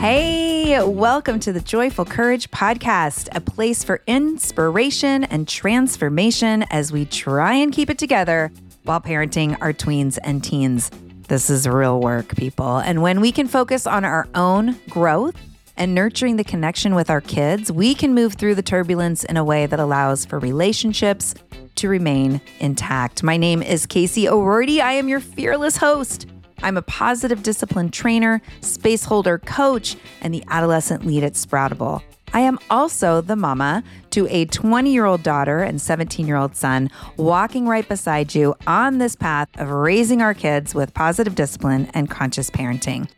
Hey, welcome to the Joyful Courage Podcast, a place for inspiration and transformation as we try and keep it together while parenting our tweens and teens. This is real work, people. And when we can focus on our own growth and nurturing the connection with our kids, we can move through the turbulence in a way that allows for relationships to remain intact. My name is Casey O'Roarty. I am your fearless host. I'm a positive discipline trainer, space holder coach, and the adolescent lead at Sproutable. I am also the mama to a 20 year old daughter and 17 year old son, walking right beside you on this path of raising our kids with positive discipline and conscious parenting.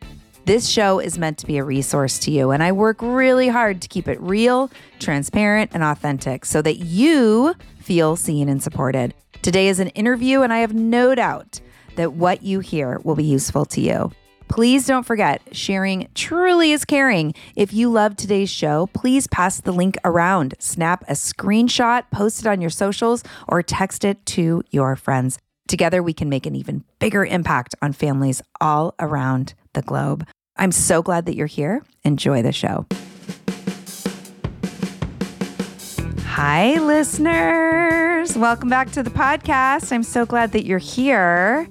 This show is meant to be a resource to you, and I work really hard to keep it real, transparent, and authentic so that you feel seen and supported. Today is an interview, and I have no doubt that what you hear will be useful to you. Please don't forget, sharing truly is caring. If you love today's show, please pass the link around, snap a screenshot, post it on your socials, or text it to your friends. Together, we can make an even bigger impact on families all around the globe. I'm so glad that you're here. Enjoy the show. Hi, listeners. Welcome back to the podcast. I'm so glad that you're here.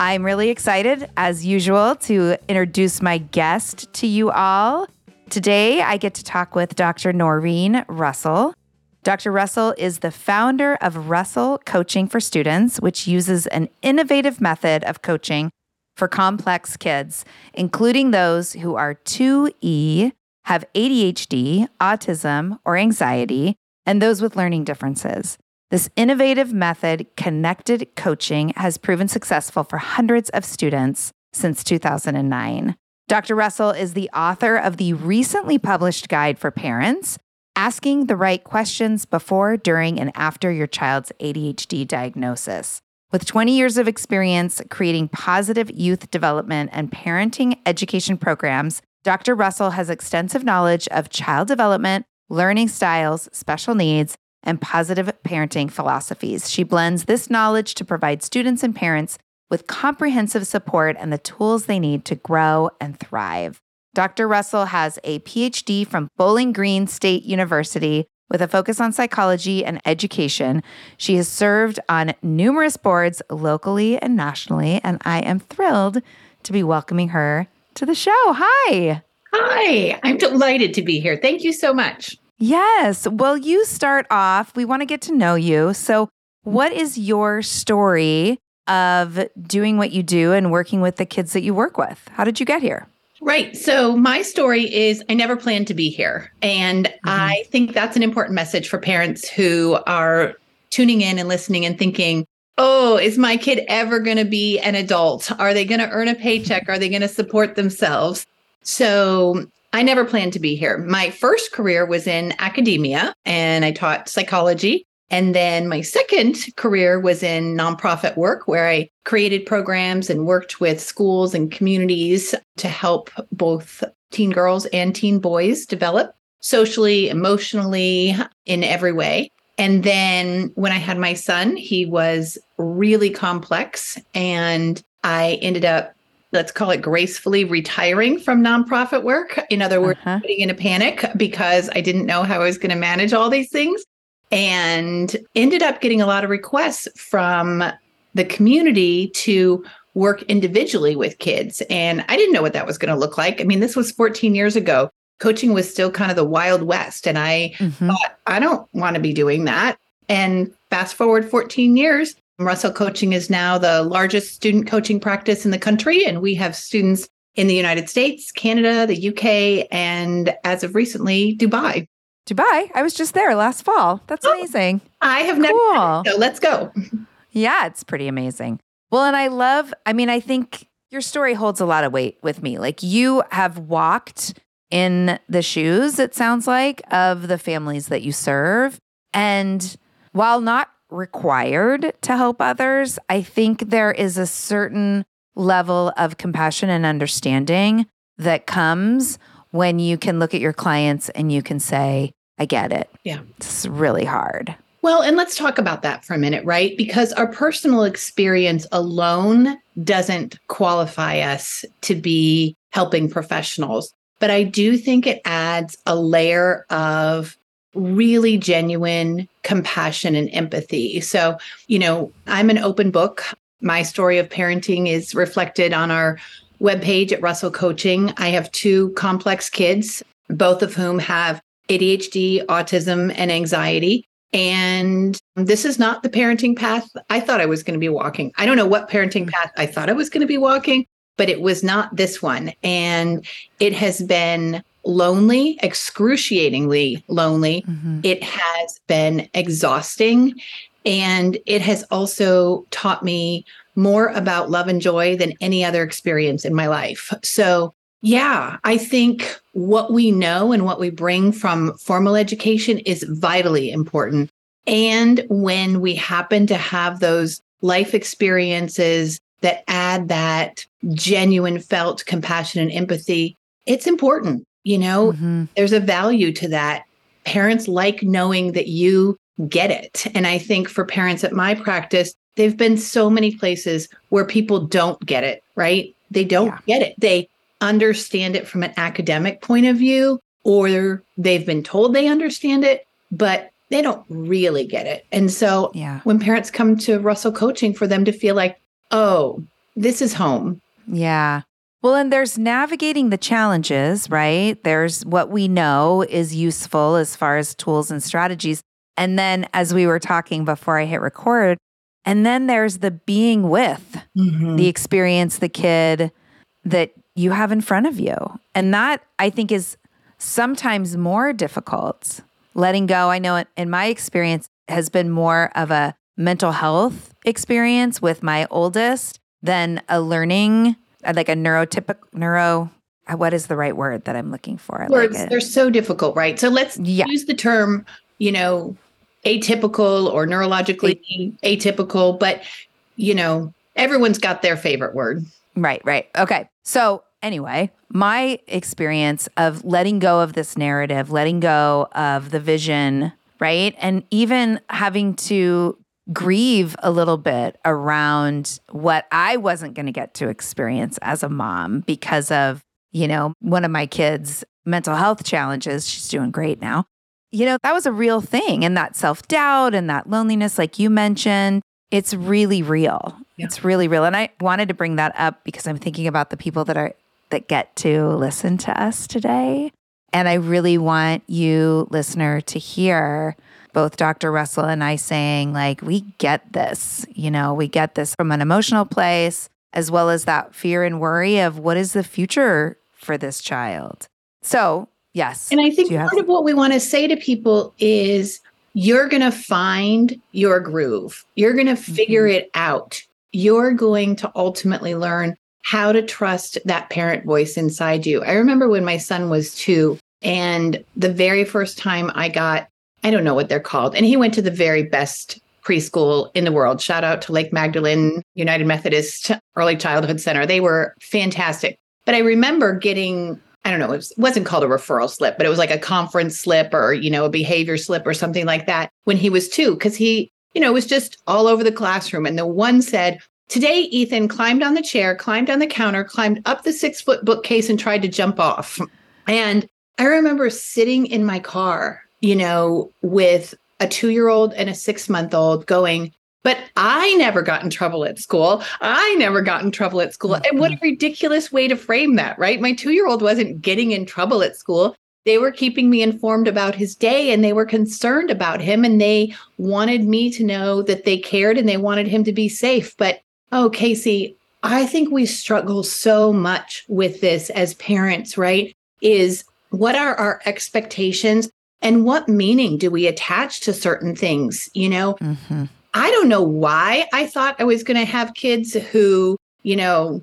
I'm really excited, as usual, to introduce my guest to you all. Today, I get to talk with Dr. Norrine Russell. Dr. Russell is the founder of Russell Coaching for Students, which uses an innovative method of coaching for complex kids, including those who are 2E, have ADHD, autism, or anxiety, and those with learning differences. This innovative method, connected coaching, has proven successful for hundreds of students since 2009. Dr. Russell is the author of the recently published guide for parents, Asking the Right Questions Before, During, and After Your Child's ADHD Diagnosis. With 20 years of experience creating positive youth development and parenting education programs, Dr. Russell has extensive knowledge of child development, learning styles, special needs, and positive parenting philosophies. She blends this knowledge to provide students and parents with comprehensive support and the tools they need to grow and thrive. Dr. Russell has a PhD from Bowling Green State University with a focus on psychology and education. She has served on numerous boards locally and nationally, and I am thrilled to be welcoming her to the show. Hi. Hi, I'm delighted to be here. Thank you so much. Yes. Well, you start off. We want to get to know you. So, what is your story of doing what you do and working with the kids that you work with? How did you get here? Right. So my story is I never planned to be here. And mm-hmm. I think that's an important message for parents who are tuning in and listening and thinking, oh, is my kid ever going to be an adult? Are they going to earn a paycheck? Are they going to support themselves? So I never planned to be here. My first career was in academia and I taught psychology. And then my second career was in nonprofit work, where I created programs and worked with schools and communities to help both teen girls and teen boys develop socially, emotionally, in every way. And then when I had my son, he was really complex. And I ended up, let's call it gracefully retiring from nonprofit work. In other words, uh-huh. getting in a panic because I didn't know how I was going to manage all these things and ended up getting a lot of requests from the community to work individually with kids. And I didn't know what that was going to look like. I mean, this was 14 years ago. Coaching was still kind of the wild west. And I mm-hmm. thought, I don't want to be doing that. And fast forward 14 years, Russell Coaching is now the largest student coaching practice in the country. And we have students in the United States, Canada, the UK, and as of recently, Dubai. Dubai. I was just there last fall. That's oh, amazing. I have never. Cool. So let's go. Yeah, it's pretty amazing. Well, and I love, I mean, I think your story holds a lot of weight with me. Like you have walked in the shoes, it sounds like, of the families that you serve. And while not required to help others, I think there is a certain level of compassion and understanding that comes when you can look at your clients and you can say, I get it. Yeah. It's really hard. Well, and let's talk about that for a minute, right? Because our personal experience alone doesn't qualify us to be helping professionals. but I do think it adds a layer of really genuine compassion and empathy. So, you know, I'm an open book. My story of parenting is reflected on our webpage at Russell Coaching. I have two complex kids, both of whom have ADHD, autism, and anxiety. And this is not the parenting path I thought I was going to be walking. I don't know what parenting mm. path I thought I was going to be walking, but it was not this one. And it has been lonely, excruciatingly lonely. Mm-hmm. It has been exhausting. And it has also taught me more about love and joy than any other experience in my life. So, yeah, I think what we know and what we bring from formal education is vitally important. And when we happen to have those life experiences that add that genuine felt compassion and empathy, it's important. You know, mm-hmm. there's a value to that. Parents like knowing that you get it. And I think for parents at my practice, they've been so many places where people don't get it, right? They don't yeah. get it. They understand it from an academic point of view, or they've been told they understand it, but they don't really get it. And so yeah. when parents come to Russell coaching for them to feel like, oh, this is home. Yeah. Well, and there's navigating the challenges, right? There's what we know is useful as far as tools and strategies. And then, as we were talking before I hit record, and then there's the being with mm-hmm. the experience, the kid that you have in front of you. And that I think is sometimes more difficult. Letting go, I know in my experience, has been more of a mental health experience with my oldest than a learning, like a neurotypical neuro. Uh, what is the right word that I'm looking for? Words, like they're so difficult, right? So let's yeah. use the term, you know, atypical or neurologically atypical, but, you know, everyone's got their favorite word. Right, right. Okay. So anyway, my experience of letting go of this narrative, letting go of the vision, right? And even having to grieve a little bit around what I wasn't going to get to experience as a mom because of, you know, one of my kids' mental health challenges. She's doing great now. You know, that was a real thing. And that self doubt and that loneliness, like you mentioned, it's really real. Yeah. It's really real. And I wanted to bring that up because I'm thinking about the people that are that get to listen to us today. And I really want you, listener, to hear both Dr. Russell and I saying, like, we get this, you know, we get this from an emotional place, as well as that fear and worry of what is the future for this child. So, yes. And I think part have- of what we want to say to people is you're going to find your groove, you're going to figure mm-hmm. it out. You're going to ultimately learn how to trust that parent voice inside you. I remember when my son was two, and the very first time I got, I don't know what they're called, and he went to the very best preschool in the world. Shout out to Lake Magdalene United Methodist Early Childhood Center. They were fantastic. But I remember getting I don't know, it, was, not called a referral slip, but it was like a conference slip or, you know, a behavior slip or something like that when he was two, because he, you know, was just all over the classroom. And the one said, Today, Ethan climbed on the chair, climbed on the counter, climbed up the six foot bookcase, and tried to jump off. And I remember sitting in my car, you know, with a two year old and a six month old going, but I never got in trouble at school. I never got in trouble at school. And what a mm-hmm. ridiculous way to frame that, right? My two year old wasn't getting in trouble at school. They were keeping me informed about his day and they were concerned about him and they wanted me to know that they cared and they wanted him to be safe. But Oh, Casey, I think we struggle so much with this as parents, right? Is what are our expectations and what meaning do we attach to certain things? You know, mm-hmm. I don't know why I thought I was going to have kids who, you know,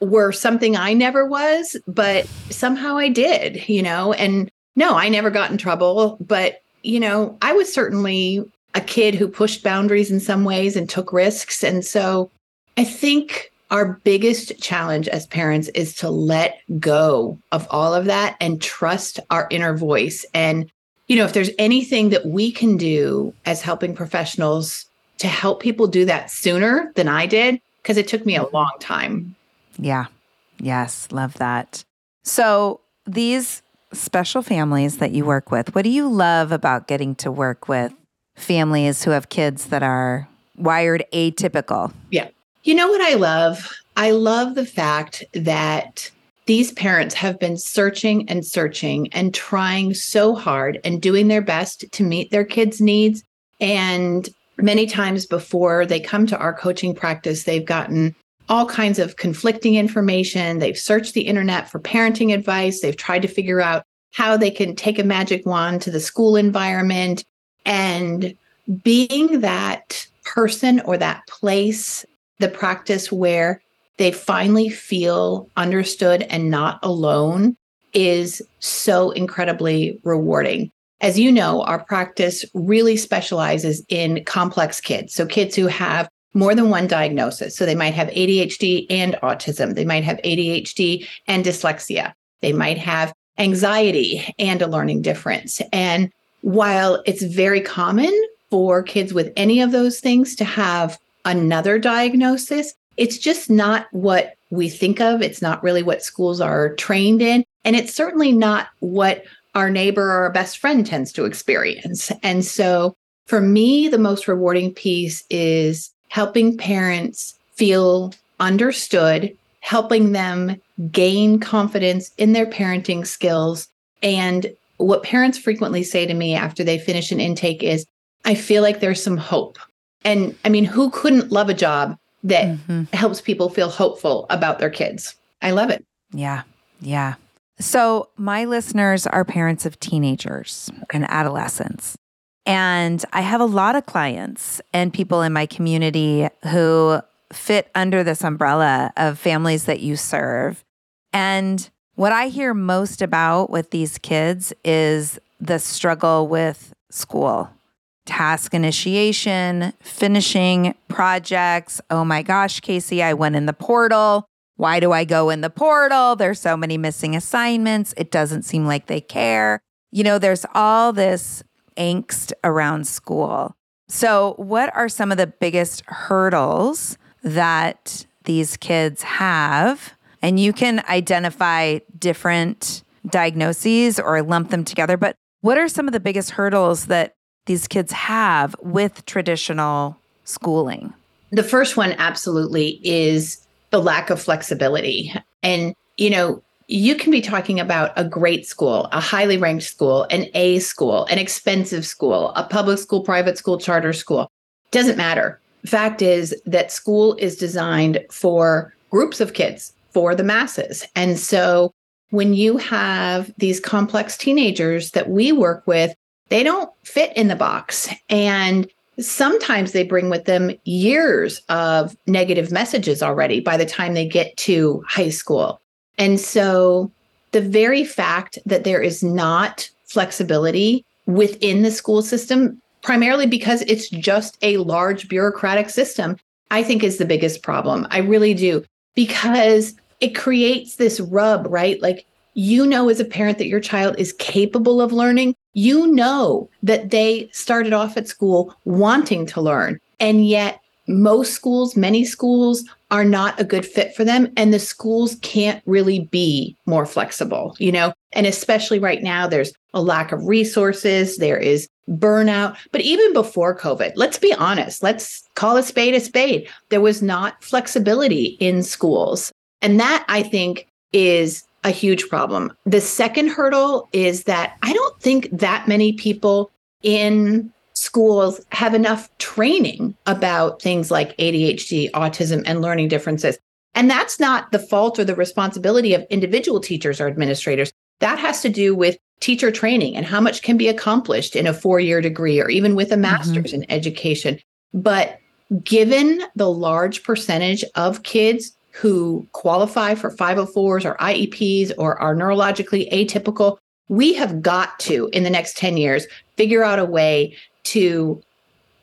were something I never was, but somehow I did, you know, and no, I never got in trouble, but, you know, I was certainly a kid who pushed boundaries in some ways and took risks. And so I think our biggest challenge as parents is to let go of all of that and trust our inner voice. And, you know, if there's anything that we can do as helping professionals to help people do that sooner than I did, because it took me a mm-hmm. long time. Yeah. Yes. Love that. So, these special families that you work with, what do you love about getting to work with families who have kids that are wired atypical? Yeah. You know what I love? I love the fact that these parents have been searching and searching and trying so hard and doing their best to meet their kids' needs. And many times before they come to our coaching practice, they've gotten all kinds of conflicting information. They've searched the internet for parenting advice. They've tried to figure out how they can take a magic wand to the school environment. And being that person or that place, the practice where they finally feel understood and not alone is so incredibly rewarding. As you know, our practice really specializes in complex kids. So, kids who have more than one diagnosis. So, they might have ADHD and autism, they might have ADHD and dyslexia, they might have anxiety and a learning difference. And while it's very common for kids with any of those things to have another diagnosis, it's just not what we think of. It's not really what schools are trained in. And it's certainly not what our neighbor or our best friend tends to experience. And so for me, the most rewarding piece is helping parents feel understood, helping them gain confidence in their parenting skills. And what parents frequently say to me after they finish an intake is, I feel like there's some hope. And I mean, who couldn't love a job that mm-hmm. helps people feel hopeful about their kids. I love it. Yeah. Yeah. So, my listeners are parents of teenagers and adolescents. And I have a lot of clients and people in my community who fit under this umbrella of families that you serve. And what I hear most about with these kids is the struggle with school task initiation, finishing projects. Oh my gosh, Casey, I went in the portal. Why do I go in the portal? There's so many missing assignments. It doesn't seem like they care. You know, there's all this angst around school. So, what are some of the biggest hurdles that these kids have? And you can identify different diagnoses or lump them together, but what are some of the biggest hurdles that these kids have with traditional schooling? The first one absolutely is the lack of flexibility. And, you know, you can be talking about a great school, a highly ranked school, an A school, an expensive school, a public school, private school, charter school. Doesn't matter. Fact is that school is designed for groups of kids, for the masses. And so when you have these complex teenagers that we work with they don't fit in the box. And sometimes they bring with them years of negative messages already by the time they get to high school. And so the very fact that there is not flexibility within the school system, primarily because it's just a large bureaucratic system, I think is the biggest problem. I really do, because it creates this rub, right? Like you know, as a parent, that your child is capable of learning, you know that they started off at school wanting to learn. And yet, most schools, many schools are not a good fit for them. And the schools can't really be more flexible, you know? And especially right now, there's a lack of resources, there is burnout. But even before COVID, let's be honest, let's call a spade a spade. There was not flexibility in schools. And that I think is a huge problem. The second hurdle is that I don't think that many people in schools have enough training about things like ADHD, autism, and learning differences. And that's not the fault or the responsibility of individual teachers or administrators. That has to do with teacher training and how much can be accomplished in a four year degree or even with a mm-hmm. master's mm-hmm. in education. But given the large percentage of kids who qualify for 504s or IEPs or are neurologically atypical, we have got to, in the next 10 years, figure out a way to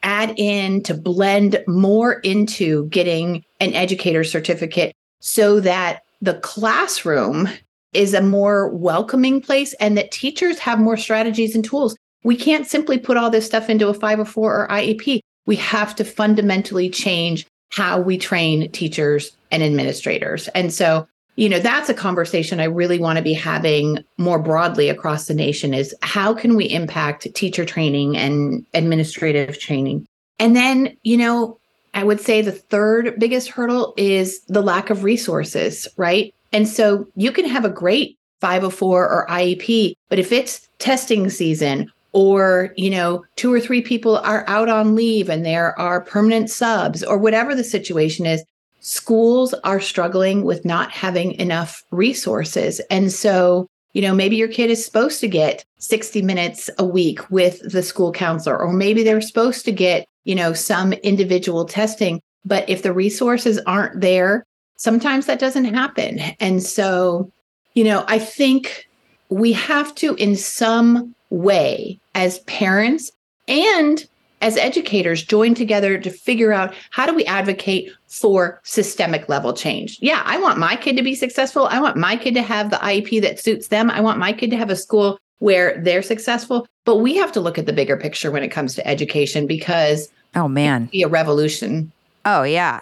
add in, to blend more into getting an educator certificate so that the classroom is a more welcoming place and that teachers have more strategies and tools. We can't simply put all this stuff into a 504 or IEP. We have to fundamentally change how we train teachers and administrators. And so, you know, that's a conversation I really want to be having more broadly across the nation is how can we impact teacher training and administrative training? And then, you know, I would say the third biggest hurdle is the lack of resources, right? And so you can have a great 504 or IEP, but if it's testing season or, you know, two or three people are out on leave and there are permanent subs or whatever the situation is, schools are struggling with not having enough resources. And so, you know, maybe your kid is supposed to get 60 minutes a week with the school counselor, or maybe they're supposed to get, you know, some individual testing. But if the resources aren't there, sometimes that doesn't happen. And so, you know, I think we have to, in some way, as parents and as educators join together to figure out how do we advocate for systemic level change. Yeah, I want my kid to be successful. I want my kid to have the IEP that suits them. I want my kid to have a school where they're successful, but we have to look at the bigger picture when it comes to education because oh man, be a revolution. Oh yeah.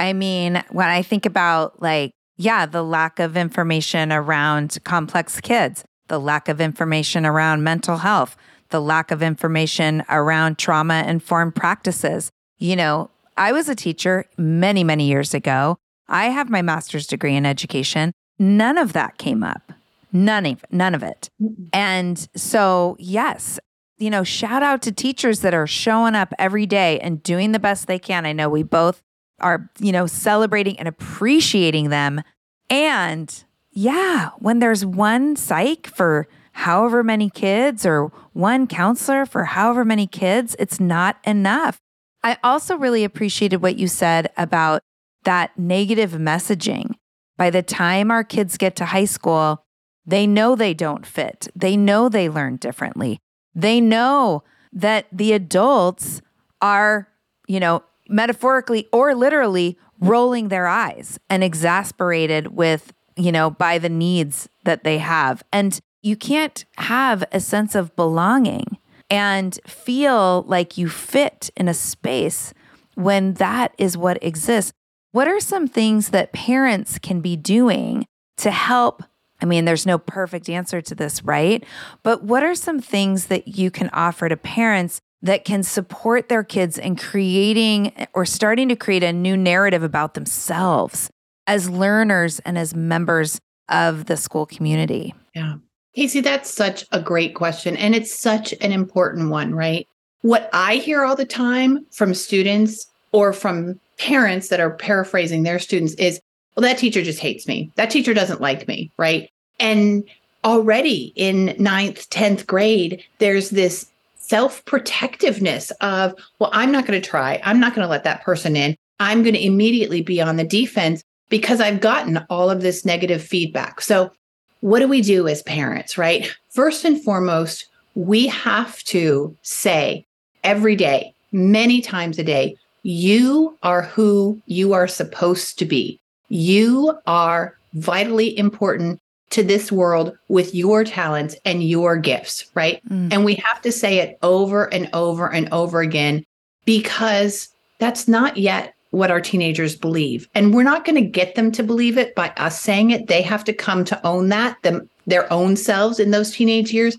I mean, when I think about like yeah, the lack of information around complex kids, the lack of information around mental health, the lack of information around trauma informed practices. You know, I was a teacher many, many years ago. I have my master's degree in education. None of that came up. None of none of it. And so, yes, you know, shout out to teachers that are showing up every day and doing the best they can. I know we both are, you know, celebrating and appreciating them. And yeah, when there's one psych for however many kids or one counselor for however many kids, it's not enough. I also really appreciated what you said about that negative messaging by the time our kids get to high school, they know they don't fit. They know they learn differently. They know that the adults are, you know, metaphorically or literally rolling their eyes and exasperated with, you know, by the needs that they have. And you can't have a sense of belonging and feel like you fit in a space when that is what exists. What are some things that parents can be doing to help? I mean, there's no perfect answer to this, right? But what are some things that you can offer to parents that can support their kids in creating or starting to create a new narrative about themselves as learners and as members of the school community? Yeah. Casey, that's such a great question. And it's such an important one, right? What I hear all the time from students or from parents that are paraphrasing their students is, well, that teacher just hates me. That teacher doesn't like me, right? And already in ninth, 10th grade, there's this self protectiveness of, well, I'm not going to try. I'm not going to let that person in. I'm going to immediately be on the defense because I've gotten all of this negative feedback. So, what do we do as parents, right? First and foremost, we have to say every day, many times a day, you are who you are supposed to be. You are vitally important to this world with your talents and your gifts, right? Mm. And we have to say it over and over and over again because that's not yet what our teenagers believe. And we're not going to get them to believe it by us saying it. They have to come to own that, them, their own selves in those teenage years.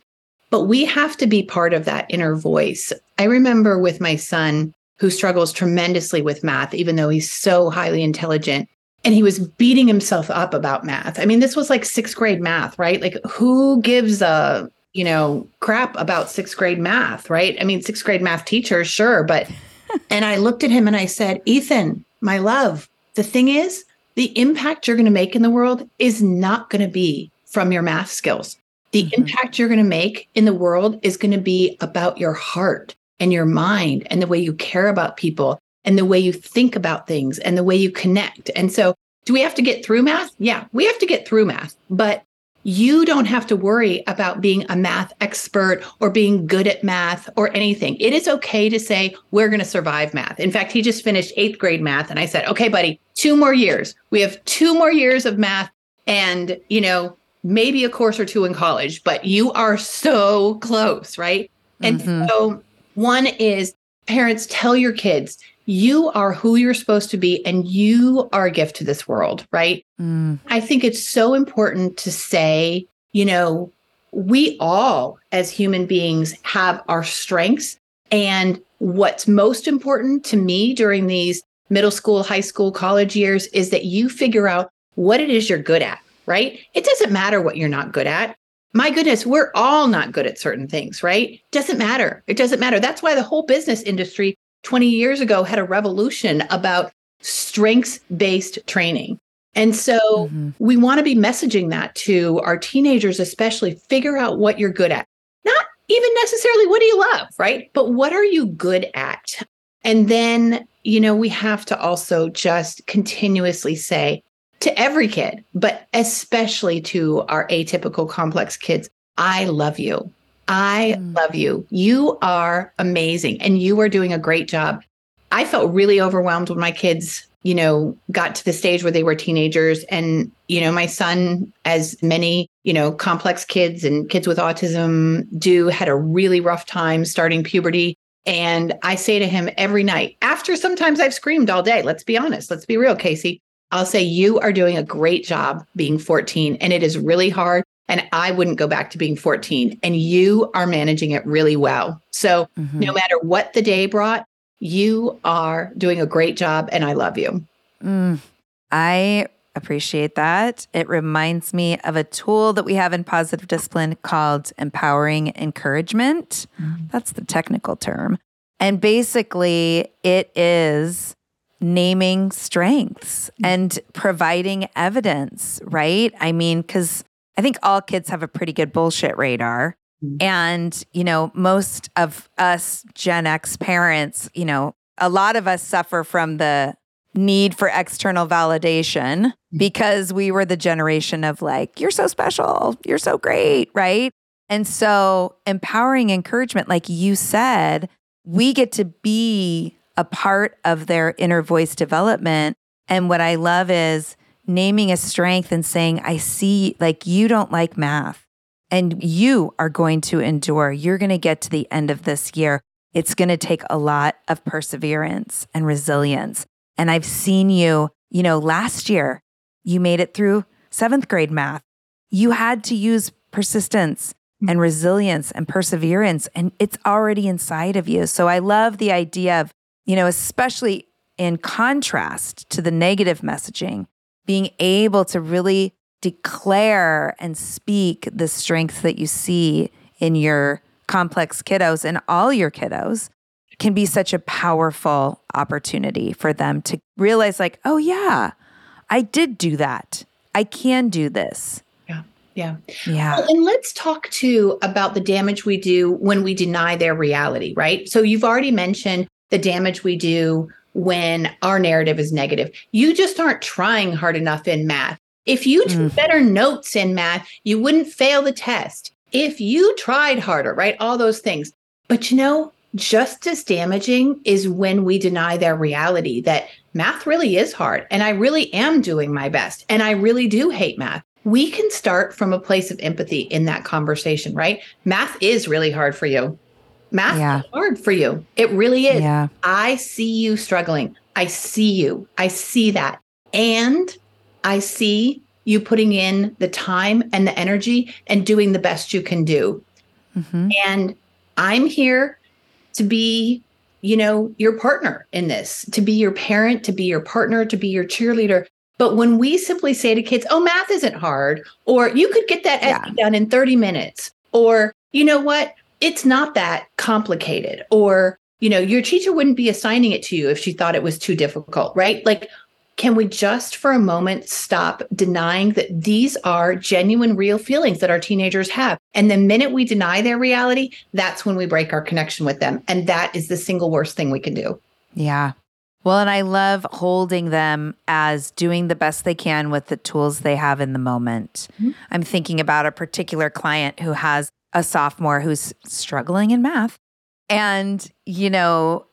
But we have to be part of that inner voice. I remember with my son, who struggles tremendously with math, even though he's so highly intelligent and he was beating himself up about math. I mean, this was like sixth grade math, right? Like, who gives a you know crap about sixth grade math, right? I mean, sixth grade math teachers, sure, but and I looked at him and I said, Ethan, my love, the thing is, the impact you're going to make in the world is not going to be from your math skills. The mm-hmm. impact you're going to make in the world is going to be about your heart and your mind and the way you care about people and the way you think about things and the way you connect. And so, do we have to get through math? Yeah, we have to get through math, but you don't have to worry about being a math expert or being good at math or anything. It is okay to say, we're going to survive math. In fact, he just finished eighth grade math. And I said, okay, buddy, two more years. We have two more years of math and, you know, maybe a course or two in college, but you are so close, right? And mm-hmm. so, one is parents tell your kids, you are who you're supposed to be and you are a gift to this world, right? Mm. I think it's so important to say, you know, we all as human beings have our strengths. And what's most important to me during these middle school, high school, college years is that you figure out what it is you're good at, right? It doesn't matter what you're not good at. My goodness, we're all not good at certain things, right? Doesn't matter. It doesn't matter. That's why the whole business industry 20 years ago had a revolution about strengths based training. And so mm-hmm. we want to be messaging that to our teenagers, especially figure out what you're good at. Not even necessarily what do you love, right? But what are you good at? And then, you know, we have to also just continuously say to every kid, but especially to our atypical complex kids, I love you. I mm. love you. You are amazing and you are doing a great job. I felt really overwhelmed when my kids, you know, got to the stage where they were teenagers. And, you know, my son, as many, you know, complex kids and kids with autism do, had a really rough time starting puberty. And I say to him every night, after sometimes I've screamed all day, let's be honest, let's be real, Casey. I'll say, You are doing a great job being 14. And it is really hard and I wouldn't go back to being 14. And you are managing it really well. So mm-hmm. no matter what the day brought, you are doing a great job and I love you. Mm, I appreciate that. It reminds me of a tool that we have in positive discipline called empowering encouragement. Mm-hmm. That's the technical term. And basically, it is naming strengths mm-hmm. and providing evidence, right? I mean, because I think all kids have a pretty good bullshit radar. Mm-hmm. And, you know, most of us Gen X parents, you know, a lot of us suffer from the need for external validation because we were the generation of like, you're so special, you're so great, right? And so, empowering encouragement, like you said, we get to be a part of their inner voice development. And what I love is naming a strength and saying, I see, like, you don't like math and you are going to endure. You're going to get to the end of this year. It's going to take a lot of perseverance and resilience. And I've seen you, you know, last year, you made it through seventh grade math. You had to use persistence and mm-hmm. resilience and perseverance, and it's already inside of you. So I love the idea of, you know, especially in contrast to the negative messaging, being able to really declare and speak the strength that you see in your complex kiddos and all your kiddos can be such a powerful opportunity for them to realize, like, oh, yeah, I did do that. I can do this. Yeah. Yeah. Yeah. Well, and let's talk too about the damage we do when we deny their reality, right? So you've already mentioned the damage we do when our narrative is negative. You just aren't trying hard enough in math. If you took mm. better notes in math, you wouldn't fail the test. If you tried harder, right? All those things. But you know, just as damaging is when we deny their reality that math really is hard and I really am doing my best and I really do hate math. We can start from a place of empathy in that conversation, right? Math is really hard for you. Math yeah. is hard for you. It really is. Yeah. I see you struggling. I see you. I see that. And I see you putting in the time and the energy and doing the best you can do. Mm-hmm. And I'm here to be, you know, your partner in this, to be your parent, to be your partner, to be your cheerleader. But when we simply say to kids, oh, math isn't hard, or you could get that yeah. done in 30 minutes, or you know what, it's not that complicated, or you know, your teacher wouldn't be assigning it to you if she thought it was too difficult, right? Like can we just for a moment stop denying that these are genuine, real feelings that our teenagers have? And the minute we deny their reality, that's when we break our connection with them. And that is the single worst thing we can do. Yeah. Well, and I love holding them as doing the best they can with the tools they have in the moment. Mm-hmm. I'm thinking about a particular client who has a sophomore who's struggling in math. And, you know,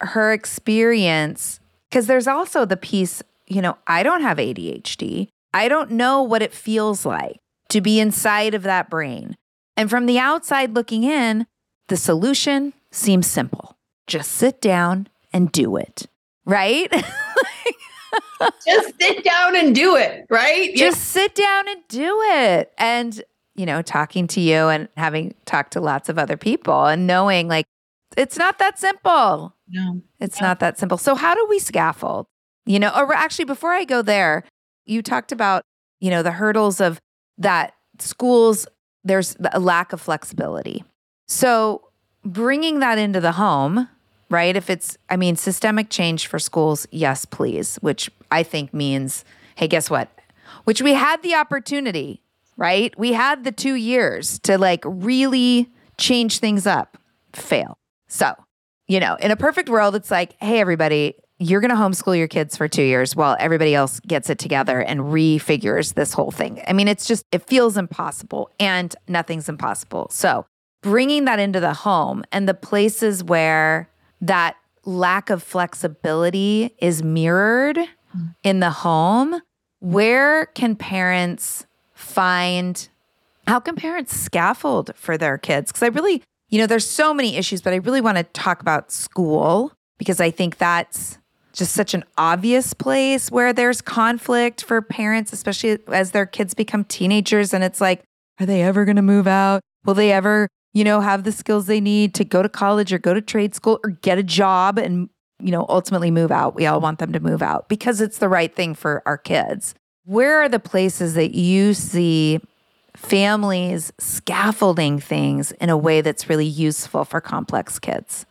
her experience, because there's also the piece you know, I don't have ADHD. I don't know what it feels like to be inside of that brain. And from the outside looking in, the solution seems simple just sit down and do it, right? just sit down and do it, right? Just sit down and do it. And, you know, talking to you and having talked to lots of other people and knowing like it's not that simple. No, it's no. not that simple. So, how do we scaffold? You know, or actually, before I go there, you talked about, you know, the hurdles of that schools, there's a lack of flexibility. So bringing that into the home, right? If it's, I mean, systemic change for schools, yes, please, which I think means, hey, guess what? Which we had the opportunity, right? We had the two years to like really change things up, fail. So, you know, in a perfect world, it's like, hey, everybody, you're going to homeschool your kids for two years while everybody else gets it together and refigures this whole thing. I mean, it's just, it feels impossible and nothing's impossible. So, bringing that into the home and the places where that lack of flexibility is mirrored mm. in the home, where can parents find, how can parents scaffold for their kids? Because I really, you know, there's so many issues, but I really want to talk about school because I think that's just such an obvious place where there's conflict for parents, especially as their kids become teenagers. And it's like, are they ever going to move out? Will they ever, you know, have the skills they need to go to college or go to trade school or get a job and, you know, ultimately move out? We all want them to move out because it's the right thing for our kids. Where are the places that you see families scaffolding things in a way that's really useful for complex kids?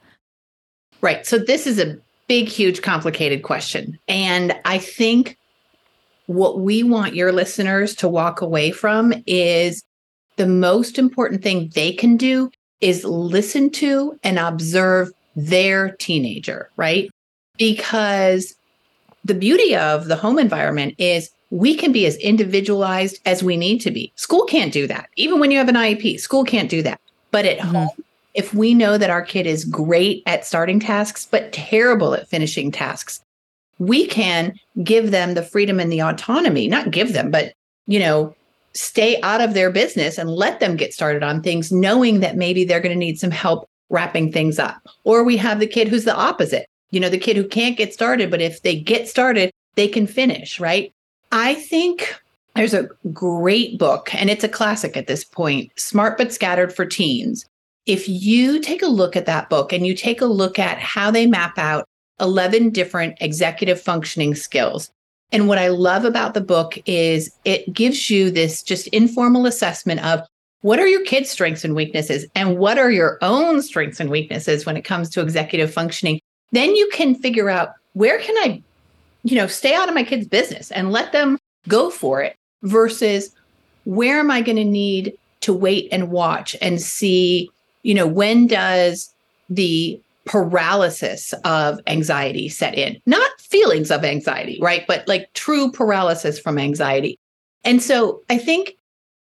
Right. So this is a big, huge, complicated question. And I think what we want your listeners to walk away from is the most important thing they can do is listen to and observe their teenager, right? Because the beauty of the home environment is we can be as individualized as we need to be. School can't do that. Even when you have an IEP, school can't do that. But at mm-hmm. home, if we know that our kid is great at starting tasks, but terrible at finishing tasks, we can give them the freedom and the autonomy, not give them, but, you know, stay out of their business and let them get started on things, knowing that maybe they're going to need some help wrapping things up. Or we have the kid who's the opposite, you know, the kid who can't get started, but if they get started, they can finish, right? I think there's a great book, and it's a classic at this point Smart But Scattered for Teens. If you take a look at that book and you take a look at how they map out 11 different executive functioning skills, and what I love about the book is it gives you this just informal assessment of what are your kids' strengths and weaknesses, and what are your own strengths and weaknesses when it comes to executive functioning. Then you can figure out where can I you know, stay out of my kids' business and let them go for it versus where am I going to need to wait and watch and see, you know, when does the paralysis of anxiety set in? Not feelings of anxiety, right? But like true paralysis from anxiety. And so I think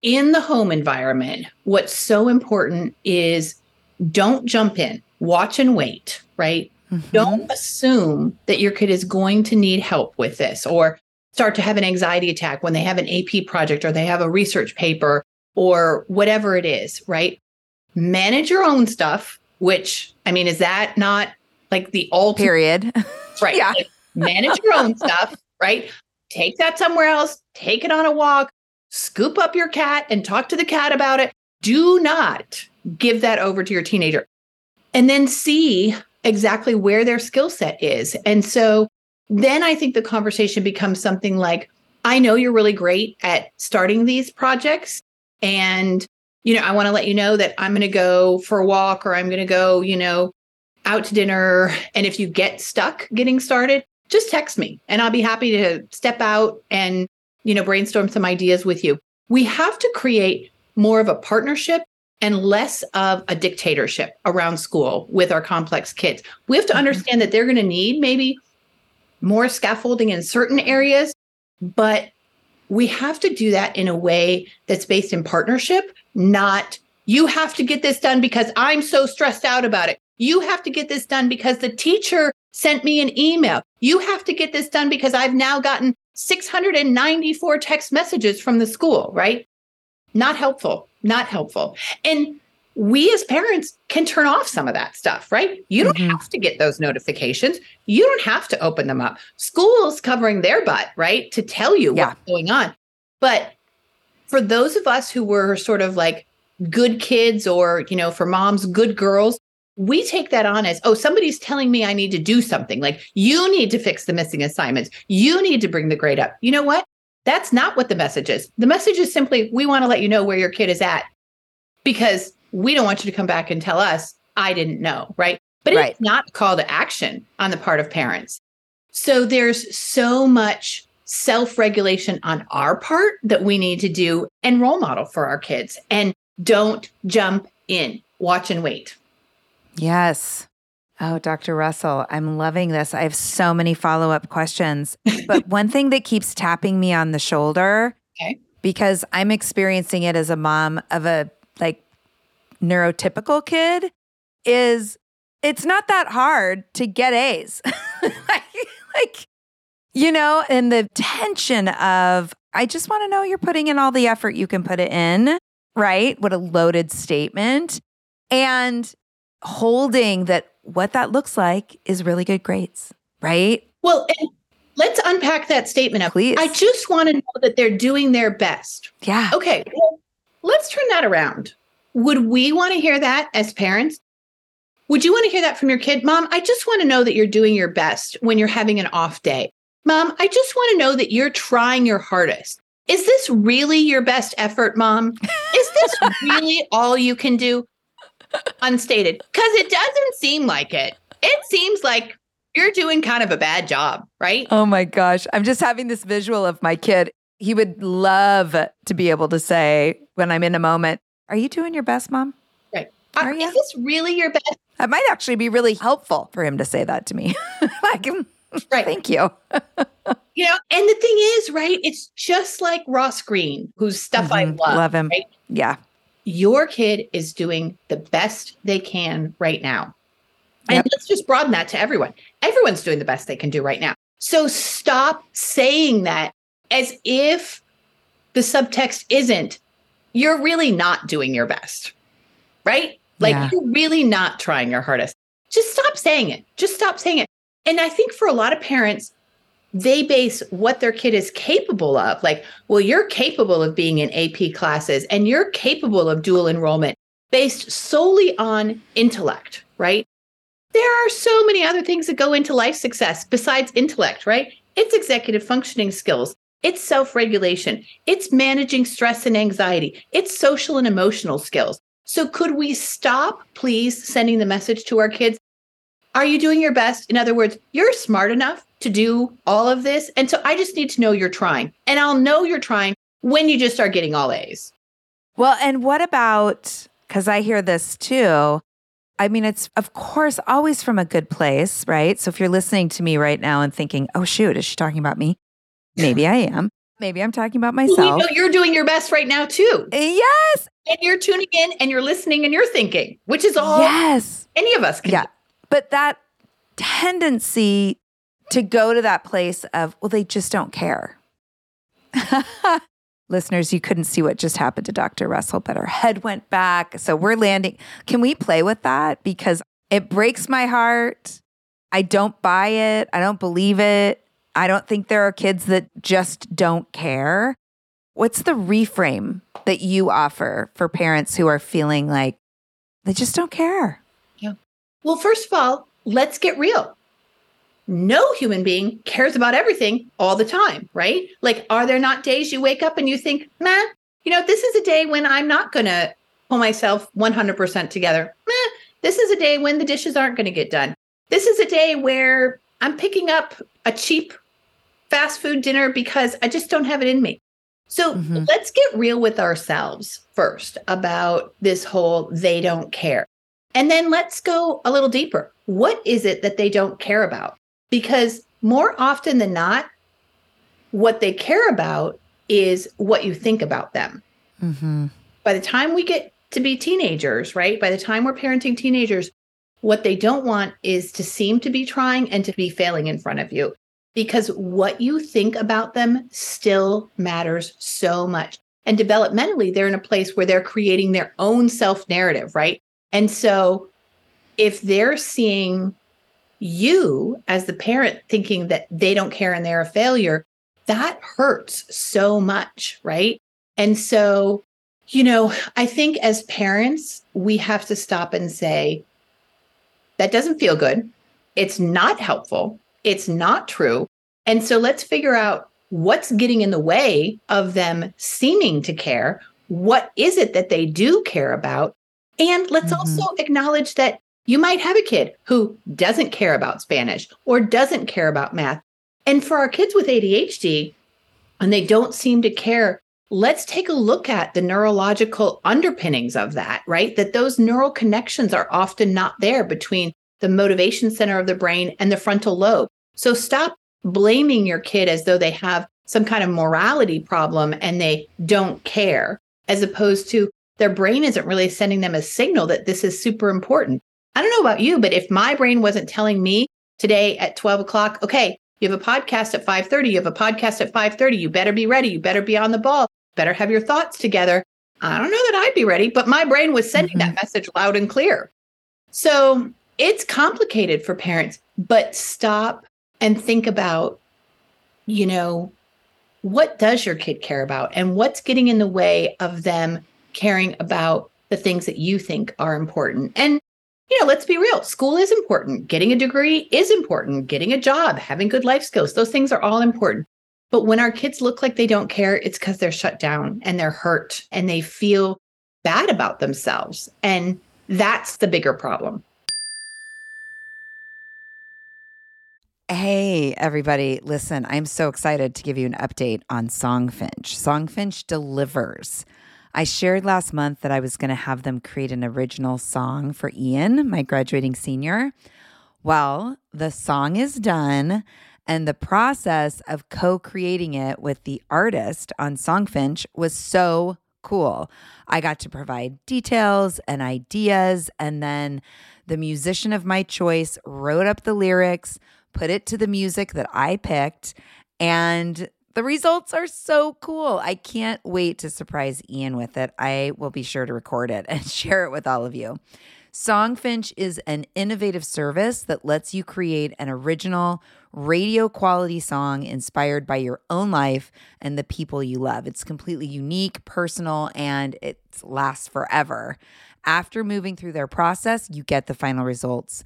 in the home environment, what's so important is don't jump in, watch and wait, right? Mm-hmm. Don't assume that your kid is going to need help with this or start to have an anxiety attack when they have an AP project or they have a research paper or whatever it is, right? Manage your own stuff, which I mean, is that not like the all period? Right. yeah. Like, manage your own stuff, right? Take that somewhere else, take it on a walk, scoop up your cat and talk to the cat about it. Do not give that over to your teenager. And then see exactly where their skill set is. And so then I think the conversation becomes something like, I know you're really great at starting these projects. And, you know, I want to let you know that I'm going to go for a walk or I'm going to go, you know, out to dinner. And if you get stuck getting started, just text me and I'll be happy to step out and, you know, brainstorm some ideas with you. We have to create more of a partnership and less of a dictatorship around school with our complex kids. We have to mm-hmm. understand that they're going to need maybe more scaffolding in certain areas, but we have to do that in a way that's based in partnership, not you have to get this done because I'm so stressed out about it. You have to get this done because the teacher sent me an email. You have to get this done because I've now gotten 694 text messages from the school, right? Not helpful not helpful. And we as parents can turn off some of that stuff, right? You don't mm-hmm. have to get those notifications. You don't have to open them up. School's covering their butt, right? To tell you yeah. what's going on. But for those of us who were sort of like good kids or, you know, for moms, good girls, we take that on as, oh, somebody's telling me I need to do something. Like you need to fix the missing assignments. You need to bring the grade up. You know what? That's not what the message is. The message is simply, we want to let you know where your kid is at because we don't want you to come back and tell us, I didn't know, right? But right. it's not a call to action on the part of parents. So there's so much self regulation on our part that we need to do and role model for our kids. And don't jump in, watch and wait. Yes. Oh, Dr. Russell, I'm loving this. I have so many follow up questions. But one thing that keeps tapping me on the shoulder, okay. because I'm experiencing it as a mom of a like neurotypical kid, is it's not that hard to get A's. like, like, you know, and the tension of, I just want to know you're putting in all the effort you can put it in, right? What a loaded statement. And holding that what that looks like is really good grades, right? Well, let's unpack that statement up. Please. I just want to know that they're doing their best. Yeah. Okay. Well, let's turn that around. Would we want to hear that as parents? Would you want to hear that from your kid? Mom, I just want to know that you're doing your best when you're having an off day. Mom, I just want to know that you're trying your hardest. Is this really your best effort, mom? Is this really all you can do? Unstated because it doesn't seem like it. It seems like you're doing kind of a bad job, right? Oh my gosh. I'm just having this visual of my kid. He would love to be able to say when I'm in a moment, Are you doing your best, mom? Right. Are, Are you? Is this really your best? That might actually be really helpful for him to say that to me. like, Right. Thank you. You know, and the thing is, right? It's just like Ross Greene, whose stuff I Mhm. love. Love him. right? Yeah. Your kid is doing the best they can right now. And let's just broaden that to everyone. Everyone's doing the best they can do right now. So stop saying that as if the subtext isn't, you're really not doing your best, right? Like Yeah. you're really not trying your hardest. Just stop saying it. Just stop saying it. And I think for a lot of parents, they base what their kid is capable of. Like, well, you're capable of being in AP classes and you're capable of dual enrollment based solely on intellect, right? There are so many other things that go into life success besides intellect, right? It's executive functioning skills, it's self regulation, it's managing stress and anxiety, it's social and emotional skills. So, could we stop, please, sending the message to our kids? Are you doing your best? In other words, you're smart enough to do all of this. And so I just need to know you're trying. And I'll know you're trying when you just start getting all A's. Well, and what about, because I hear this too. I mean, it's of course always from a good place, right? So if you're listening to me right now and thinking, oh, shoot, is she talking about me? Maybe I am. Maybe I'm talking about Well, myself. You know you're doing your best right now, too. yes. And you're tuning in and you're listening and you're thinking, which is all Yes. any of us can Yeah. do. But that tendency to go to that place of, well, they just don't care. Listeners, you couldn't see what just happened to Dr. Russell, but her head went back. So we're landing. Can we play with that? Because it breaks my heart. I don't buy it. I don't believe it. I don't think there are kids that just don't care. What's the reframe that you offer for parents who are feeling like they just don't care? Well, first of all, let's get real. No human being cares about everything all the time, right? Like, are there not days you wake up and you think, man, you know, this is a day when I'm not going to pull myself 100% together. Meh, this is a day when the dishes aren't going to get done. This is a day where I'm picking up a cheap fast food dinner because I just don't have it in me. So Mhm. let's get real with ourselves first about this whole they don't care. And then let's go a little deeper. What is it that they don't care about? Because more often than not, what they care about is what you think about them. Mm-hmm. By the time we get to be teenagers, right? By the time we're parenting teenagers, what they don't want is to seem to be trying and to be failing in front of you because what you think about them still matters so much. And developmentally, they're in a place where they're creating their own self narrative, right? And so if they're seeing you as the parent thinking that they don't care and they're a failure, that hurts so much, right? And so, you know, I think as parents, we have to stop and say, that doesn't feel good. It's not helpful. It's not true. And so let's figure out what's getting in the way of them seeming to care. What is it that they do care about? And let's Mhm. also acknowledge that you might have a kid who doesn't care about Spanish or doesn't care about math. And for our kids with ADHD, and they don't seem to care, let's take a look at the neurological underpinnings of that, right? That those neural connections are often not there between the motivation center of the brain and the frontal lobe. So stop blaming your kid as though they have some kind of morality problem and they don't care, as opposed to their brain isn't really sending them a signal that this is super important. I don't know about you, but if my brain wasn't telling me today at 12 o'clock, okay, you have a podcast at 5:30, you have a podcast at 5:30, you better be ready, you better be on the ball, better have your thoughts together. I don't know that I'd be ready, but my brain was sending that mm-hmm. message loud and clear. So it's complicated for parents, but stop and think about, you know, what does your kid care about and what's getting in the way of them caring about the things that you think are important. And, you know, let's be real school is important. Getting a degree is important. Getting a job, having good life skills, those things are all important. But when our kids look like they don't care, it's because they're shut down and they're hurt and they feel bad about themselves. And that's the bigger problem. Hey, everybody. Listen, I'm so excited to give you an update on Songfinch. Songfinch delivers. I shared last month that I was going to have them create an original song for Ian, my graduating senior. Well, the song is done, and the process of co creating it with the artist on Songfinch was so cool. I got to provide details and ideas, and then the musician of my choice wrote up the lyrics, put it to the music that I picked, and the results are so cool. I can't wait to surprise Ian with it. I will be sure to record it and share it with all of you. Songfinch is an innovative service that lets you create an original radio quality song inspired by your own life and the people you love. It's completely unique, personal, and it lasts forever. After moving through their process, you get the final results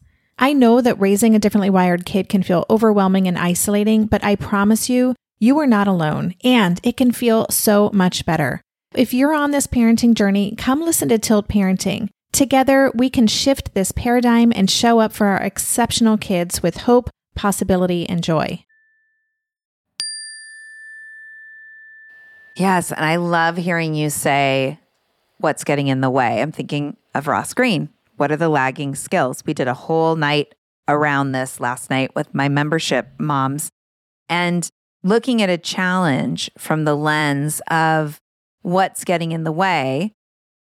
I know that raising a differently wired kid can feel overwhelming and isolating, but I promise you, you are not alone, and it can feel so much better. If you're on this parenting journey, come listen to Tilt Parenting. Together, we can shift this paradigm and show up for our exceptional kids with hope, possibility, and joy. Yes, and I love hearing you say what's getting in the way. I'm thinking of Ross Greene what are the lagging skills? We did a whole night around this last night with my membership moms and looking at a challenge from the lens of what's getting in the way.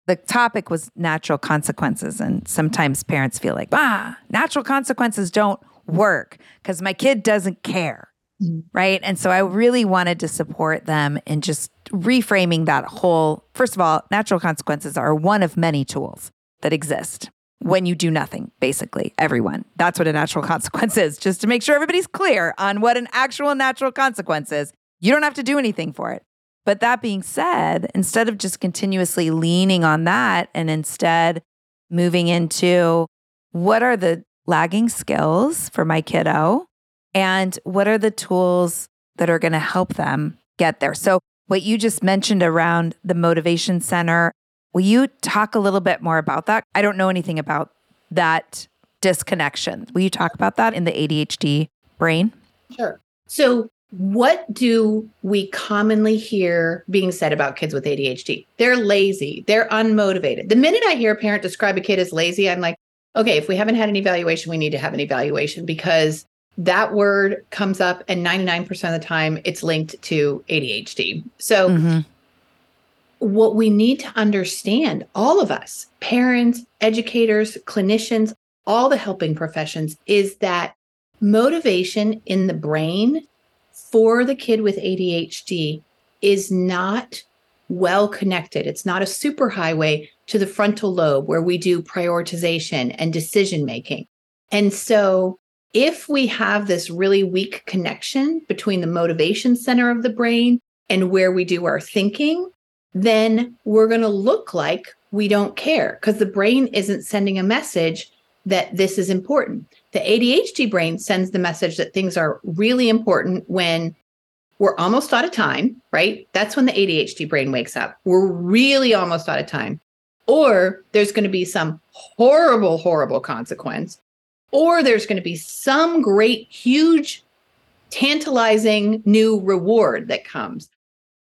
The topic was natural consequences. And sometimes parents feel like, ah, natural consequences don't work because my kid doesn't care. Mm-hmm. Right. And so I really wanted to support them in just reframing that whole. First of all, natural consequences are one of many tools that exist when you do nothing, basically, everyone. That's what a natural consequence is, just to make sure everybody's clear on what an actual natural consequence is. You don't have to do anything for it. But that being said, instead of just continuously leaning on that and instead moving into what are the lagging skills for my kiddo and what are the tools that are going to help them get there. So, what you just mentioned around the motivation center Will you talk a little bit more about that? I don't know anything about that disconnection. Will you talk about that in the ADHD brain? Sure. So, what do we commonly hear being said about kids with ADHD? They're lazy, they're unmotivated. The minute I hear a parent describe a kid as lazy, I'm like, okay, if we haven't had an evaluation, we need to have an evaluation because that word comes up and 99% of the time it's linked to ADHD. So, mm-hmm what we need to understand, all of us, parents, educators, clinicians, all the helping professions, is that motivation in the brain for the kid with ADHD is not well connected. It's not a superhighway to the frontal lobe where we do prioritization and decision making. And so, if we have this really weak connection between the motivation center of the brain and where we do our thinking, then we're going to look like we don't care because the brain isn't sending a message that this is important. The ADHD brain sends the message that things are really important when we're almost out of time, right? That's when the ADHD brain wakes up. We're really almost out of time. Or there's going to be some horrible, horrible consequence. Or there's going to be some great, huge, tantalizing new reward that comes.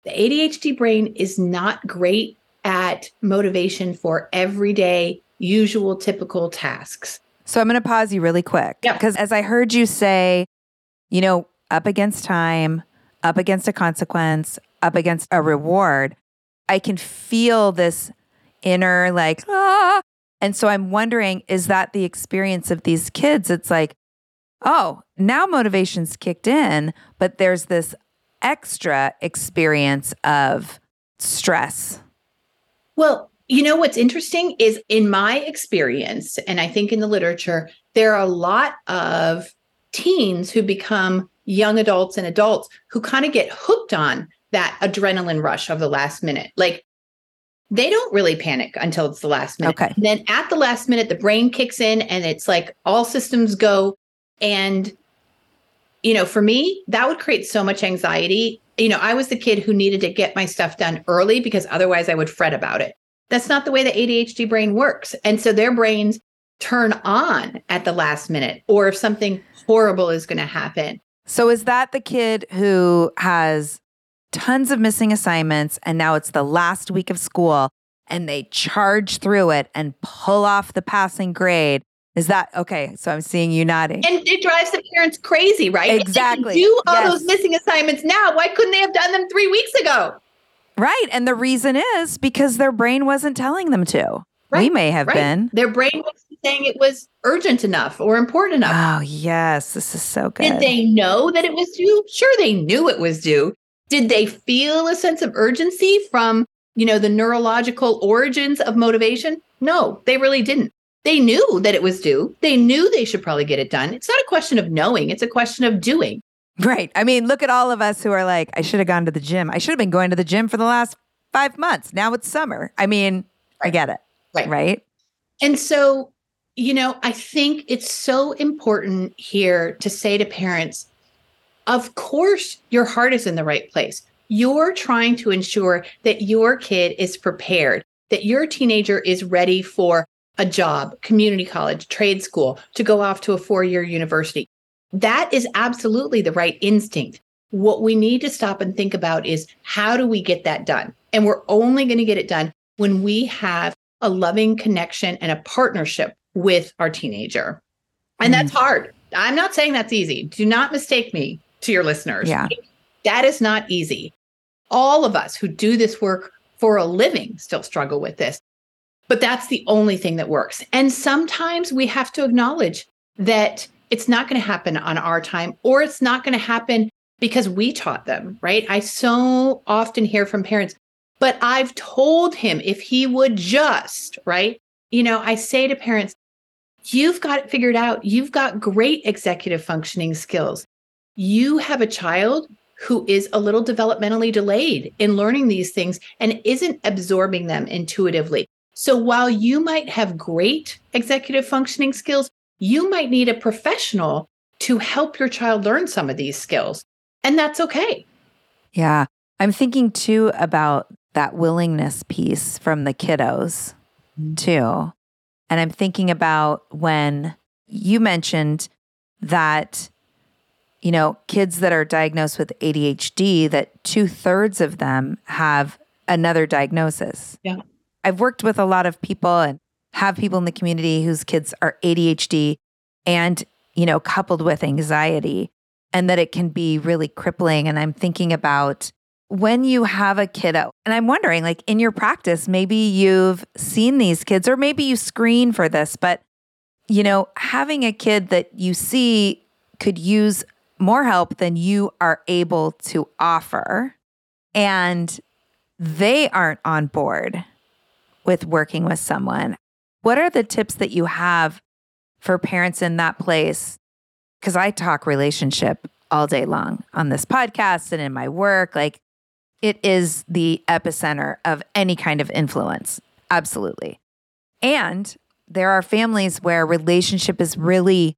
The ADHD brain is not great at motivation for everyday, usual, typical tasks. So I'm going to pause you really quick. Because as I heard you say, you know, up against time, up against a consequence, up against a reward, I can feel this inner like, ah. And so I'm wondering, is that the experience of these kids? It's like, oh, now motivation's kicked in, but there's this extra experience of stress. Well, you know what's interesting is in my experience, and I think in the literature, there are a lot of teens who become young adults and adults who kind of get hooked on that adrenaline rush of the last minute. Like they don't really panic until it's the last minute. Okay. And then at the last minute, the brain kicks in and it's like all systems go. And, you know, for me, that would create so much anxiety. You know, I was the kid who needed to get my stuff done early because otherwise I would fret about it. That's not the way the ADHD brain works. And so their brains turn on at the last minute or if something horrible is going to happen. So is that the kid who has tons of missing assignments and now it's the last week of school and they charge through it and pull off the passing grade? Is that okay? So I'm seeing you nodding. And it drives the parents crazy, right? If they can Exactly. do all Yes. those missing assignments now. Why couldn't they have done them three weeks ago? right. And the reason is because their brain wasn't telling them to. We may have Right? been. Their brain wasn't saying it was urgent enough or important enough. Oh, yes. This is so good. Did they know that it was due? Sure, they knew it was due. Did they feel a sense of urgency from, you know, the neurological origins of motivation? No, they really didn't. They knew that it was due. They knew they should probably get it done. It's not a question of knowing, it's a question of doing. Right. I mean, look at all of us who are like, I should have gone to the gym. I should have been going to the gym for the last five months. Now it's summer. I mean, I get it. Right. Right. And so, you know, I think it's so important here to say to parents, of course, your heart is in the right place. You're trying to ensure that your kid is prepared, that your teenager is ready for a job, community college, trade school, to go off to a four year university. That is absolutely the right instinct. What we need to stop and think about is how do we get that done? And we're only going to get it done when we have a loving connection and a partnership with our teenager. And that's mm. hard. I'm not saying that's easy. Do not mistake me to your listeners. Yeah. That is not easy. All of us who do this work for a living still struggle with this. But that's the only thing that works. And sometimes we have to acknowledge that it's not going to happen on our time or it's not going to happen because we taught them, right? I so often hear from parents, but I've told him if he would just, right? You know, I say to parents, you've got it figured out. You've got great executive functioning skills. You have a child who is a little developmentally delayed in learning these things and isn't absorbing them intuitively. So while you might have great executive functioning skills, you might need a professional to help your child learn some of these skills. And that's okay. Yeah. I'm thinking too about that willingness piece from the kiddos, mm-hmm. too. And I'm thinking about when you mentioned that, you know, kids that are diagnosed with ADHD, that two thirds of them have another diagnosis. Yeah. I've worked with a lot of people and have people in the community whose kids are ADHD and, you know, coupled with anxiety, and that it can be really crippling. And I'm thinking about when you have a kiddo, and I'm wondering, like in your practice, maybe you've seen these kids, or maybe you screen for this, but, you know, having a kid that you see could use more help than you are able to offer, and they aren't on board with working with someone. What are the tips that you have for parents in that place? Because I talk relationship all day long on this podcast and in my work. Like it is the epicenter of any kind of influence. Absolutely. And there are families where relationship is really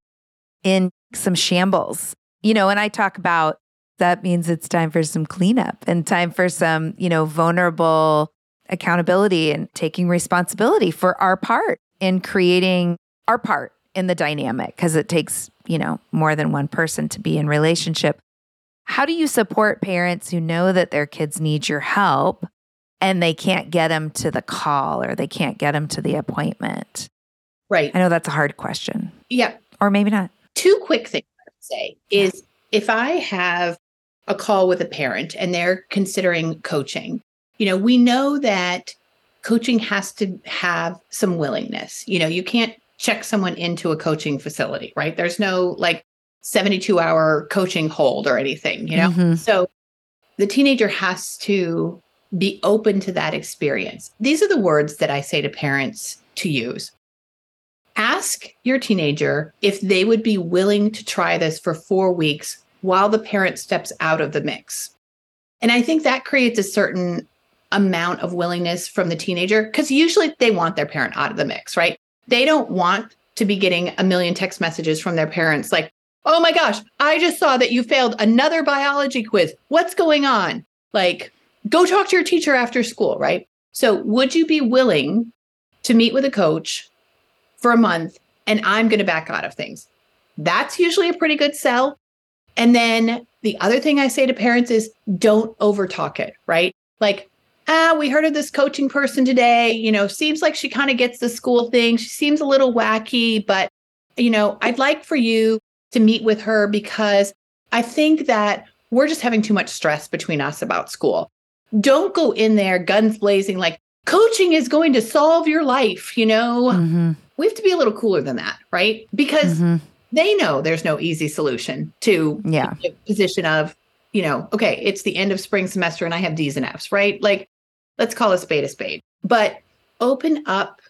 in some shambles. You know, and I talk about that means it's time for some cleanup and time for some, you know, vulnerable accountability and taking responsibility for our part in creating our part in the dynamic because it takes, you know, more than one person to be in relationship. How do you support parents who know that their kids need your help and they can't get them to the call or they can't get them to the appointment? Right. I know that's a hard question. Yeah. Or maybe not. Two quick things I would say is if I have a call with a parent and they're considering coaching, you know, we know that coaching has to have some willingness. You know, you can't check someone into a coaching facility, right? There's no like 72 hour coaching hold or anything, you know? Mhm. So the teenager has to be open to that experience. These are the words that I say to parents to use. Ask your teenager if they would be willing to try this for four weeks while the parent steps out of the mix. And I think that creates a certain amount of willingness from the teenager because usually they want their parent out of the mix, right? They don't want to be getting a million text messages from their parents like, oh my gosh, I just saw that you failed another biology quiz. What's going on? Like, go talk to your teacher after school, right? So, would you be willing to meet with a coach for a month and I'm going to back out of things? That's usually a pretty good sell. And then the other thing I say to parents is don't overtalk it, right? Like, ah, we heard of this coaching person today. You know, seems like she kind of gets the school thing. She seems a little wacky, but, you know, I'd like for you to meet with her because I think that we're just having too much stress between us about school. Don't go in there guns blazing like coaching is going to solve your life. You know, Mhm. we have to be a little cooler than that, right? Because Mhm. they know there's no easy solution to Yeah. the position of, you know, okay, it's the end of spring semester and I have D's and F's, right? Like, let's call a spade a spade, but open up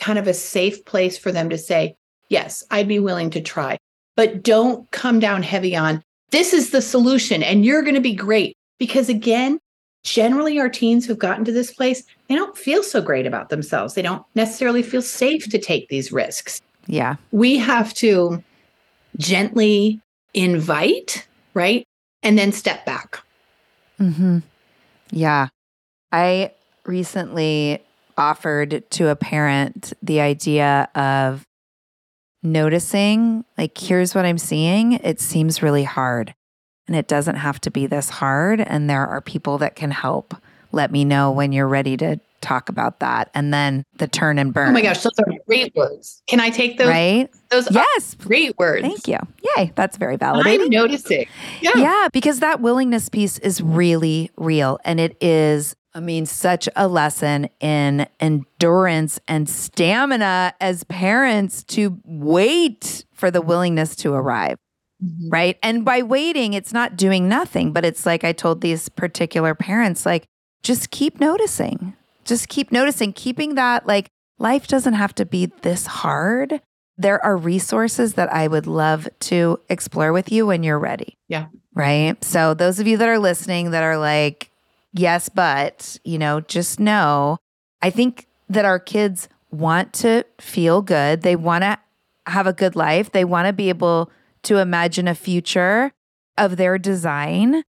kind of a safe place for them to say, yes, I'd be willing to try, but don't come down heavy on this is the solution and you're going to be great. Because again, generally our teens who've gotten to this place, they don't feel so great about themselves. They don't necessarily feel safe to take these risks Yeah. we have to gently invite, right? And then step back. hmm Yeah. I recently offered to a parent the idea of noticing, like, here's what I'm seeing. It seems really hard, and it doesn't have to be this hard. And there are people that can help. Let me know when you're ready to talk about that. And then the turn and burn. Oh my gosh, those are great words. Can I take those? Right? Those are Yes. great words. Thank you. Yay. That's very validating. I'm noticing. Yeah. Yeah, because that willingness piece is really real. And it is, I mean, such a lesson in endurance and stamina as parents to wait for the willingness to arrive. Mhm. Right. And by waiting, it's not doing nothing, but it's like I told these particular parents, like, just keep noticing. Just keep noticing, keeping that like life doesn't have to be this hard. There are resources that I would love to explore with you when you're ready. Yeah. Right. So, those of you that are listening that are like, yes, but, you know, just know, I think that our kids want to feel good. They want to have a good life. They want to be able to imagine a future of their design.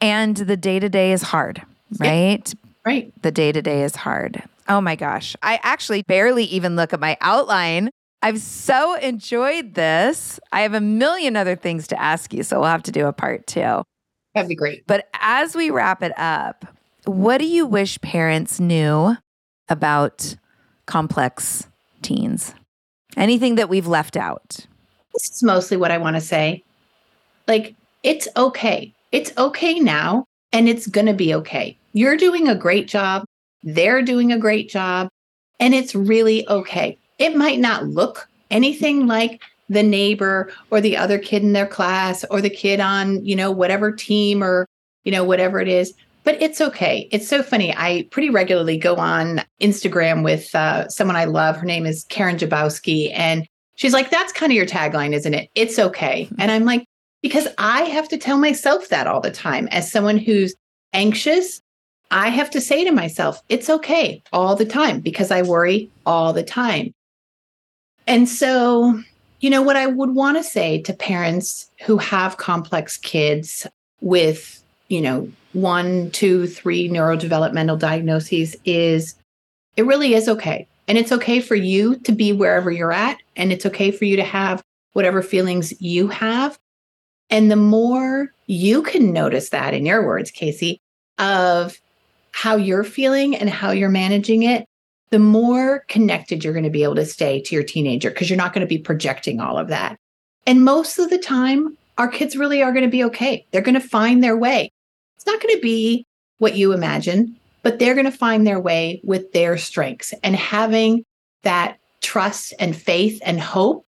And the day to day is hard, Yeah. right? Right. The day to day is hard. Oh my gosh. I actually barely even look at my outline. I've so enjoyed this. I have a million other things to ask you, so we'll have to do a part two. That'd be great. But as we wrap it up, what do you wish parents knew about complex teens? Anything that we've left out? This is mostly what I want to say. Like, it's okay. It's okay now, and it's going to be okay. You're doing a great job. They're doing a great job, and it's really okay. It might not look anything like the neighbor or the other kid in their class or the kid on, you know, whatever team or, you know, whatever it is, but it's okay. It's so funny. I pretty regularly go on Instagram with uh, someone I love. Her name is Karen Jabowski, and she's like, "That's kind of your tagline, isn't it? It's okay." And I'm like, because I have to tell myself that all the time as someone who's anxious. I have to say to myself, it's okay all the time because I worry all the time. And so, you know, what I would want to say to parents who have complex kids with, you know, one, two, three neurodevelopmental diagnoses is it really is okay. And it's okay for you to be wherever you're at. And it's okay for you to have whatever feelings you have. And the more you can notice that, in your words, Casey, of how you're feeling and how you're managing it, the more connected you're going to be able to stay to your teenager because you're not going to be projecting all of that. And most of the time, our kids really are going to be okay. They're going to find their way. It's not going to be what you imagine, but they're going to find their way with their strengths. And having that trust and faith and hope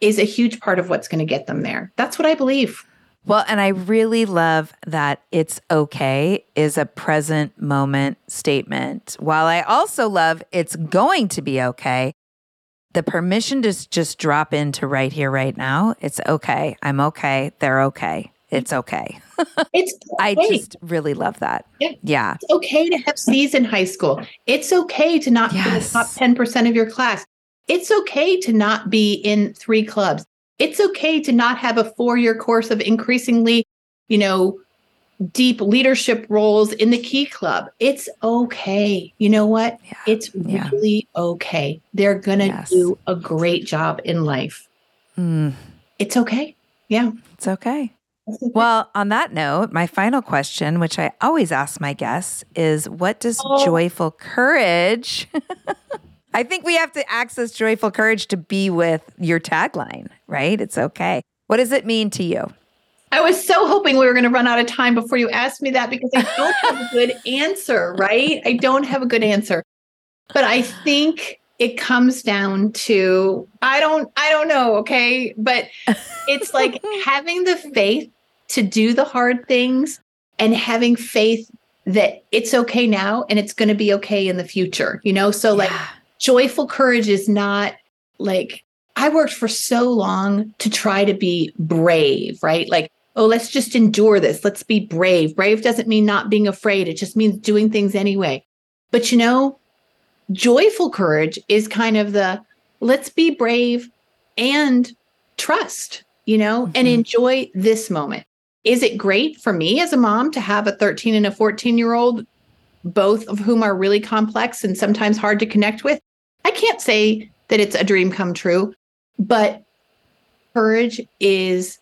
is a huge part of what's going to get them there. That's what I believe. Well, and I really love that it's okay is a present moment statement. While I also love it's going to be okay, the permission to just drop into right here, right now. It's okay. I'm okay. They're okay. It's okay. It's okay. I just really love that. Yeah. Yeah. It's okay to have C's in high school. It's okay to not be in the top 10% of your class. It's okay to not be in three clubs. It's okay to not have a four year course of increasingly, you know, deep leadership roles in the key club. It's okay. You know what? Yeah. It's Yeah. really okay. They're going to Yes. do a great job in life. Mm, It's okay. Yeah. it's okay. Well, on that note, my final question, which I always ask my guests, is what does Oh. joyful courage? I think we have to access joyful courage to be with your tagline, right? It's okay. What does it mean to you? I was so hoping we were going to run out of time before you asked me that because I don't have a good answer, right? I don't have a good answer. But I think it comes down to I don't I don't know, okay? But it's like having the faith to do the hard things and having faith that it's okay now and it's going to be okay in the future, you know? So like Yeah. Joyful courage is not like I worked for so long to try to be brave, right? Like, oh, let's just endure this. Let's be brave. Brave doesn't mean not being afraid, it just means doing things anyway. But you know, joyful courage is kind of the let's be brave and trust, you know, and Mhm. enjoy this moment. Is it great for me as a mom to have a 13 and a 14 year old, both of whom are really complex and sometimes hard to connect with? I can't say that it's a dream come true, but courage is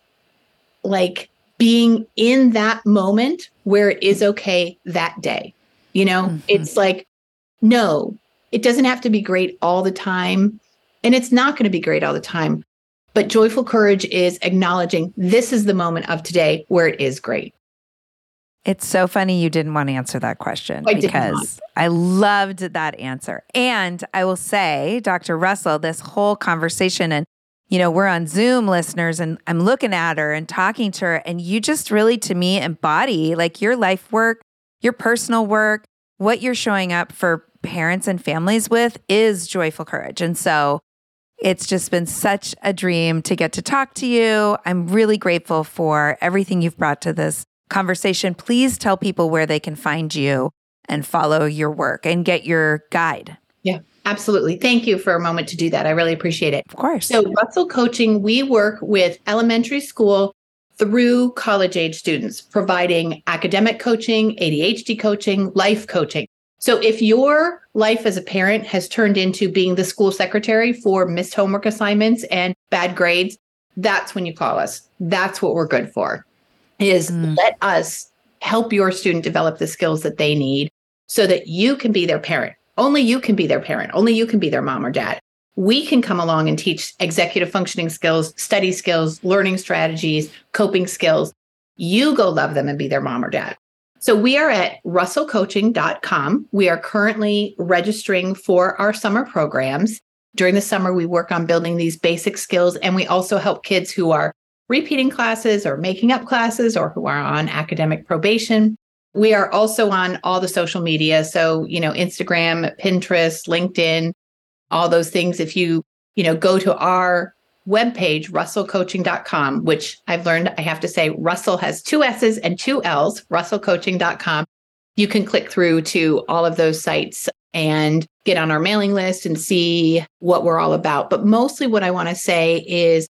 like being in that moment where it is okay that day. You know, Mhm. it's like, no, it doesn't have to be great all the time. And it's not going to be great all the time. But joyful courage is acknowledging this is the moment of today where it is great. It's so funny you didn't want to answer that question I because I loved that answer. And I will say, Dr. Russell, this whole conversation, and you know, we're on Zoom listeners, and I'm looking at her and talking to her, and you just really, to me, embody like your life work, your personal work, what you're showing up for parents and families with is joyful courage. And so it's just been such a dream to get to talk to you. I'm really grateful for everything you've brought to this conversation. Please tell people where they can find you and follow your work and get your guide. Yeah, absolutely. Thank you for a moment to do that. I really appreciate it. Of course. So, Russell Coaching, we work with elementary school through college age students, providing academic coaching, ADHD coaching, life coaching. So, if your life as a parent has turned into being the school secretary for missed homework assignments and bad grades, that's when you call us. That's what we're good for. Is Mm. let us help your student develop the skills that they need so that you can be their parent. Only you can be their parent. Only you can be their mom or dad we can come along and teach executive functioning skills, study skills, learning strategies, coping skills. You go love them and be their mom or dad. So we are at russellcoaching.com. We are currently registering for our summer programs. During the summer, we work on building these basic skills, and we also help kids who are repeating classes or making up classes or who are on academic probation. We are also on all the social media. So, you know, Instagram, Pinterest, LinkedIn, all those things. If you, you know, go to our webpage, russellcoaching.com, which I've learned I have to say Russell has two S's and two L's, russellcoaching.com. You can click through to all of those sites and get on our mailing list and see what we're all about. But mostly what I want to say is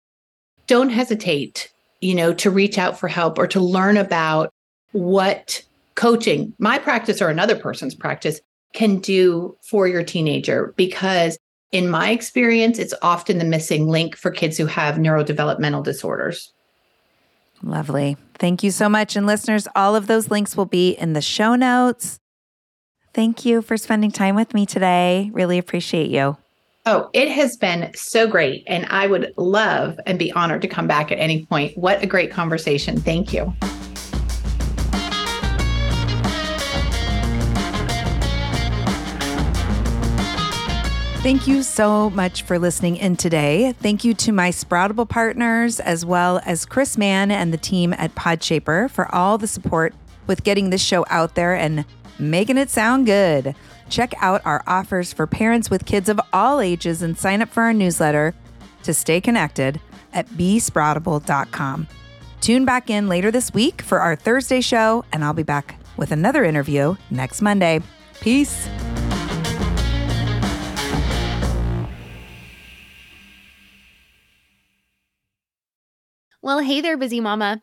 don't hesitate, you know, to reach out for help or to learn about what coaching, my practice or another person's practice, can do for your teenager because in my experience, it's often the missing link for kids who have neurodevelopmental disorders. Lovely. Thank you so much. And listeners, all of those links will be in the show notes. Thank you for spending time with me today. Really appreciate you. Oh, it has been so great. And I would love and be honored to come back at any point. What a great conversation. Thank you. Thank you so much for listening in today. Thank you to my Sproutable partners, as well as Chris Mann and the team at Podshaper for all the support with getting this show out there and making it sound good. Check out our offers for parents with kids of all ages and sign up for our newsletter to stay connected at besproutable.com. Tune back in later this week for our Thursday show, and I'll be back with another interview next Monday. Peace. Well, hey there, busy mama.